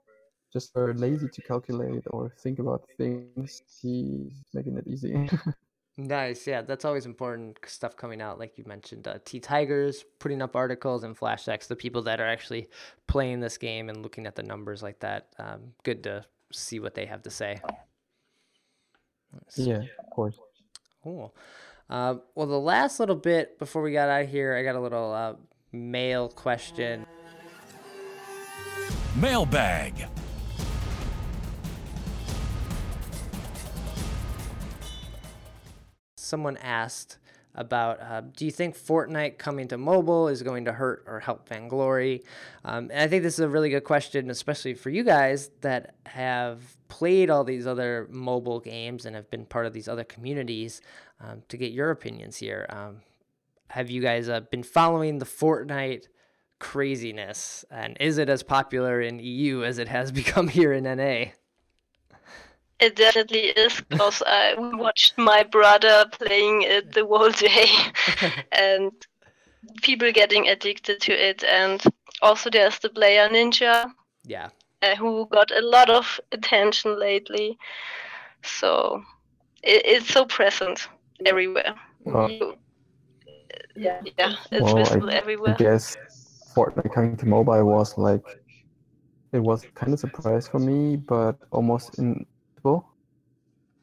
just are lazy to calculate or think about things. He's making it easy. <laughs> nice. Yeah, that's always important stuff coming out, like you mentioned. Uh, T Tigers putting up articles and FlashX, the people that are actually playing this game and looking at the numbers like that. Um, good to see what they have to say. Yeah, of course. Cool. Uh, well, the last little bit before we got out of here, I got a little uh, mail question. Mailbag. Someone asked about uh, do you think Fortnite coming to mobile is going to hurt or help Vainglory? Um, and I think this is a really good question, especially for you guys that have played all these other mobile games and have been part of these other communities um, to get your opinions here. Um, have you guys uh, been following the Fortnite craziness? And is it as popular in EU as it has <laughs> become here in NA? It definitely is because I watched my brother playing it the whole day, <laughs> and people getting addicted to it. And also, there's the player Ninja yeah. uh, who got a lot of attention lately. So it, it's so present everywhere. Well, You- Yeah. yeah, it's Well, I- visible I everywhere. guess Fortnite coming to mobile was like it was kind of surprise for me, but almost inevitable.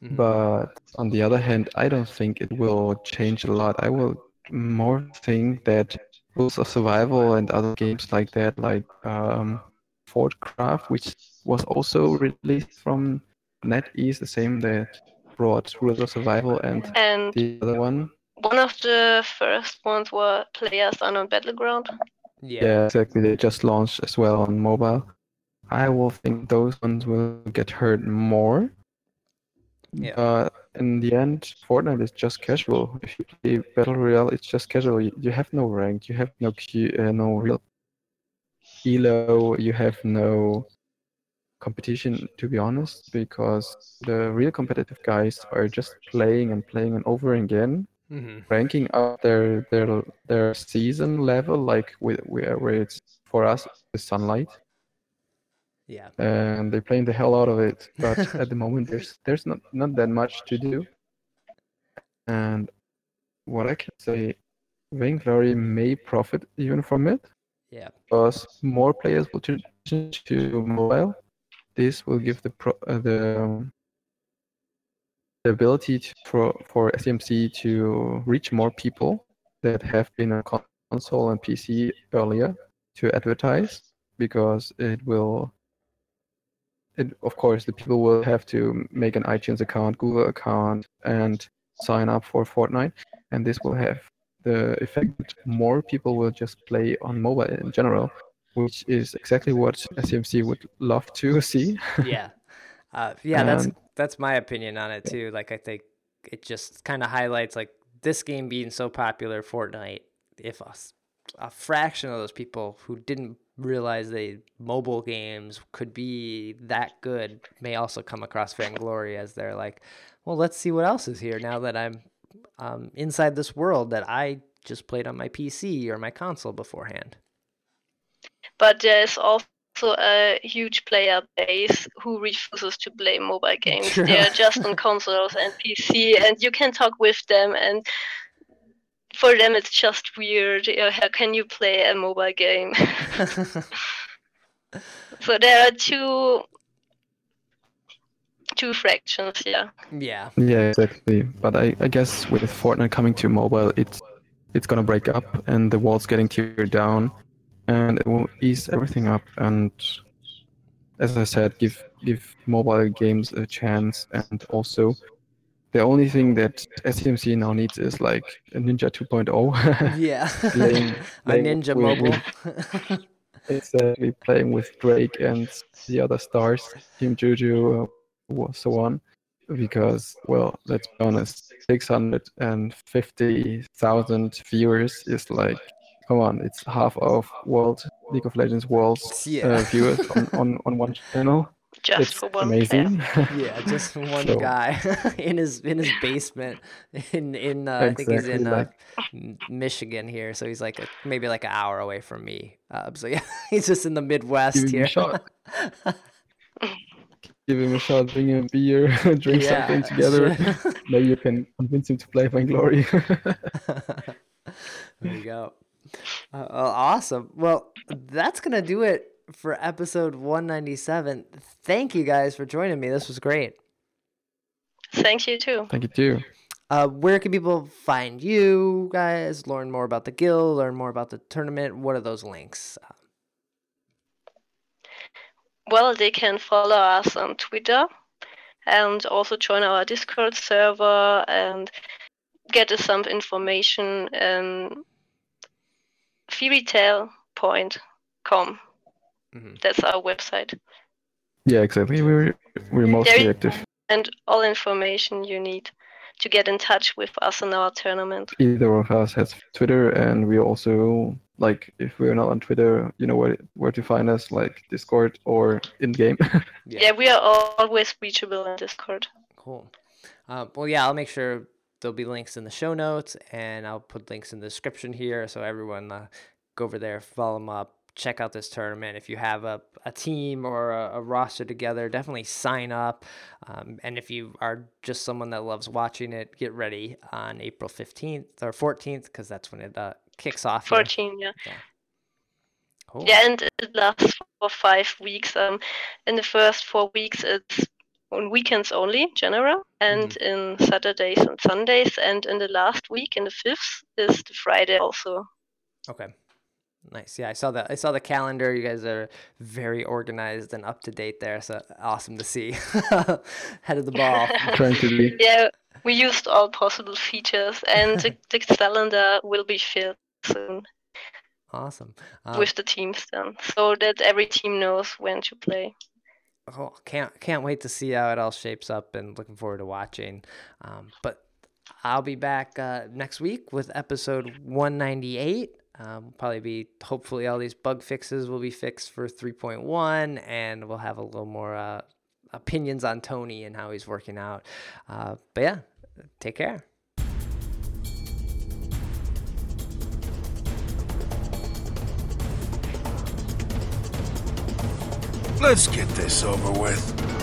Mhm. But on the other hand, I don't think it will change a lot. I will more think that rules of survival and other games like that, like um, Fortcraft, which was also released from NetEase, the same that brought rules of survival, and And the other one, one of the first ones were Players Unknown Battleground. yeah. yeah, exactly, they just launched as well on mobile. I will think those ones will get hurt more. Yeah. In the end, Fortnite is just casual. If you play Battle Royale, it's just casual. You, you have no rank, you have no Q, uh, no real elo, you have no competition, to be honest, because the real competitive guys are just playing and playing and over again, hmm ranking up their their their season level, like where where it's for us the sunlight Yeah. and they're playing the hell out of it. But <laughs> at the moment, there's there's not not that much to do. And what I can say, Vainglory may profit even from it Yeah. because more players will transition to mobile. This will give the pro, uh, the um, the ability to, for for SMC to reach more people that have been on console and PC earlier to advertise because it will it, of course the people will have to make an iTunes account, Google account and sign up for Fortnite and this will have the effect that more people will just play on mobile in general, which is exactly what SEMC would love to <laughs> see. yeah. Uh, yeah, that's that's my opinion on it too. Like I think it just kind of highlights like this game being so popular, Fortnite. If a fraction of those people who didn't realize they mobile games could be that good may also come across Vainglory as they're like, well, let's see what else is here now that I'm um, inside this world that I just played on my PC or my console beforehand. But there's also a huge player base who refuses to play mobile <laughs> games. True. They're just on consoles and PC, and you can talk with them. And for them, it's just weird. You know, how can you play a mobile game? <laughs> so there are two two fractions. Yeah. yeah. Yeah, exactly. But I, I guess with Fortnite coming to mobile, it's it's gonna break up and the walls getting teared down, and it will ease everything up. And as I said, give give mobile games a chance. And also, the only thing that SEMC now needs is like a Ninja 2.0. <laughs> Yeah. Playing- <laughs> a ninja with- mobile. <laughs> exactly playing with Drake and the other stars, Team Juju, uh, so on. Because, well, let's be honest, 650,000 viewers is like, come on, it's half of World League of Legends World's Yeah. uh, viewers on, on, on one channel. Just it's for one player. amazing. <laughs> yeah, just <laughs> one So- guy <laughs> in his in his basement in in uh, I think he's in uh, Michigan here, so he's like a, maybe like an hour away from me. Uh, so yeah, he's just in the Midwest Give him a shot. Give him a shot, bring him a beer, drink Yeah, something together. sure. Maybe you can convince him to play Vainglory. there you go. Uh, awesome. Well, that's gonna do it for episode 197. Thank you guys for joining me. This was great. Thank you too. Thank you too. Uh, where can people find you guys? Learn more about the guild. Learn more about the tournament. What are those links? Well, they can follow us on Twitter and also join our Discord server and get us some information um fairytail.com. Mhm. That's our website. Yeah, exactly. We're we're mostly Very- active. And all information you need to get in touch with us in our tournament. Either of us has Twitter, and we also like if we're not on Twitter, you know where where to find us, like Discord or in game. <laughs> Yeah, we are always reachable in Discord. Cool. Uh, well, yeah, I'll make sure there'll be links in the show notes, and I'll put links in the description here, so everyone uh, go over there, follow them up, check out this tournament. If you have a, a team or a, a roster together, definitely sign up. Um, and if you are just someone that loves watching it, get ready on April fifteenth or fourteenth, because that's when it uh, kicks off. here. 14, yeah. Cool. Yeah, and it lasts for five weeks. Um, in the first four weeks, it's on weekends only, general, and in Saturdays and Sundays. And in the last week, in the fifth, is the Friday also. Okay. Nice. Yeah, I saw that. I saw the calendar. You guys are very organized and up to date there. So awesome to see. <laughs> Head of the ball. <laughs> Trying to be. Yeah, we used all possible features, and the, <laughs> the calendar will be filled soon Awesome. Um, with the teams then, so that every team knows when to play. oh, can't can't wait to see how it all shapes up, and looking forward to watching. Um, but I'll be back uh, next week with episode 198. Um, probably be hopefully all these bug fixes will be fixed for 3.1, and we'll have a little more uh, opinions on Tony and how he's working out. Uh, but yeah, take care. Let's get this over with.